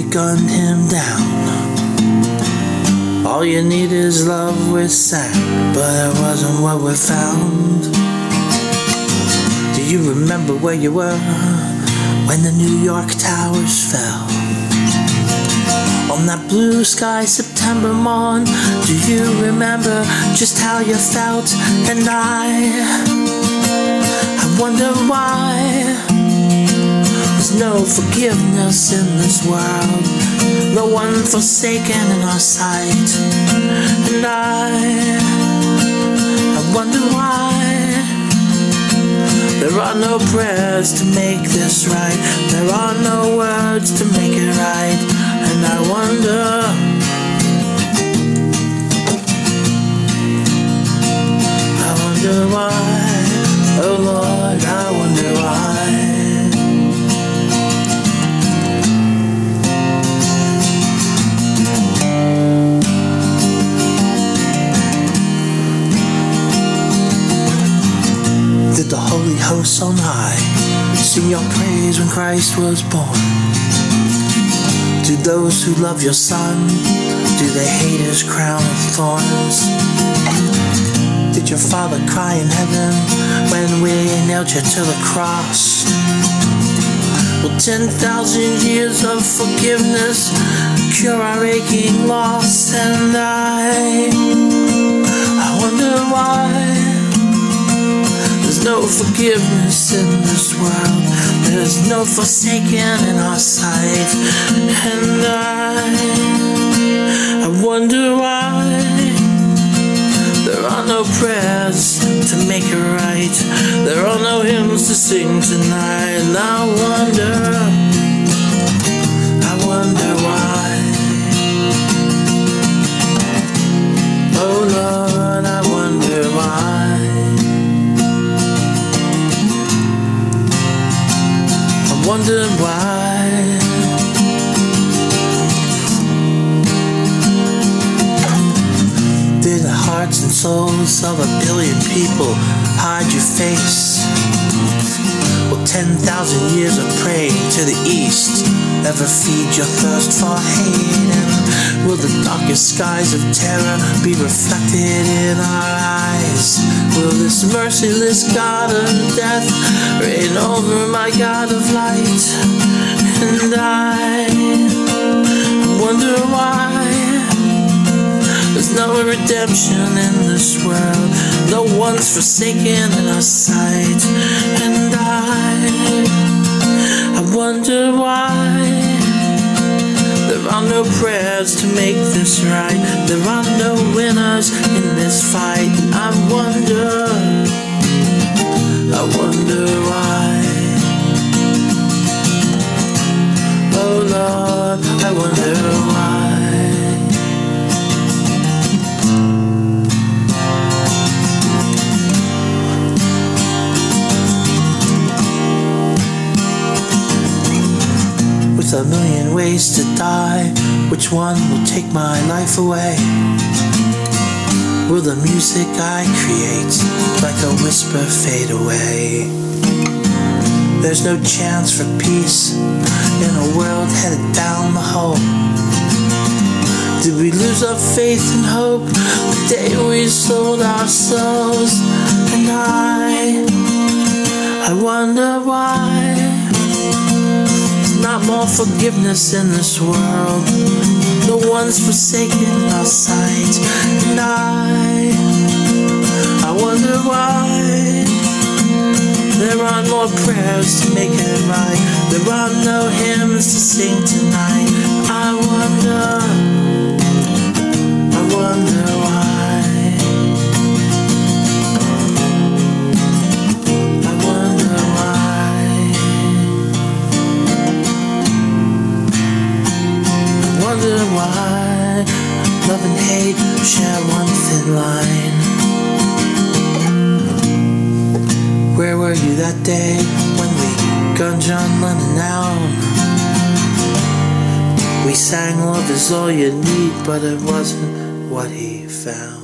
gunned him down. All you need is love with sand, but it wasn't what we found. Do you remember where you were when the New York towers fell? On that blue sky September morn, do you remember just how you felt? And I, I wonder why. There's no forgiveness in this world, no one forsaken in our sight. And I, I wonder why. There are no prayers to make this right, there are no words to make it right. And I wonder. The holy hosts on high sing your praise when Christ was born? To those who love your son, do they hate his crown of thorns? Did your father cry in heaven when we nailed you to the cross? Will 10,000 years of forgiveness cure our aching loss? And I, I wonder why. No forgiveness in this world. There's no forsaken in our sight. And I, I wonder why. There are no prayers to make it right. There are no hymns to sing tonight. And I wonder, I wonder why. Did the hearts and souls of a billion people hide your face? Will 10,000 years of praying to the east ever feed your thirst for hate? And will the darkest skies of terror be reflected in our eyes? Will this merciless God of death reign over my God of light? And I wonder why. There's no redemption in this world. No one's forsaken in our sight. And I, wonder why. There are no prayers to make this right. There are no winners in this fight. I wonder, A million ways to die, which one will take my life away? Will the music I create, like a whisper, fade away? There's no chance for peace in a world headed down the hole. Did we lose our faith and hope the day we sold ourselves? And I, I wonder why. Not more forgiveness in this world. No one's forsaken our sight. And I, I wonder why. There aren't more prayers to make it right. There are no hymns to sing tonight. That day when we gunned John Lennon down? We sang love is all you need, but it wasn't what he found.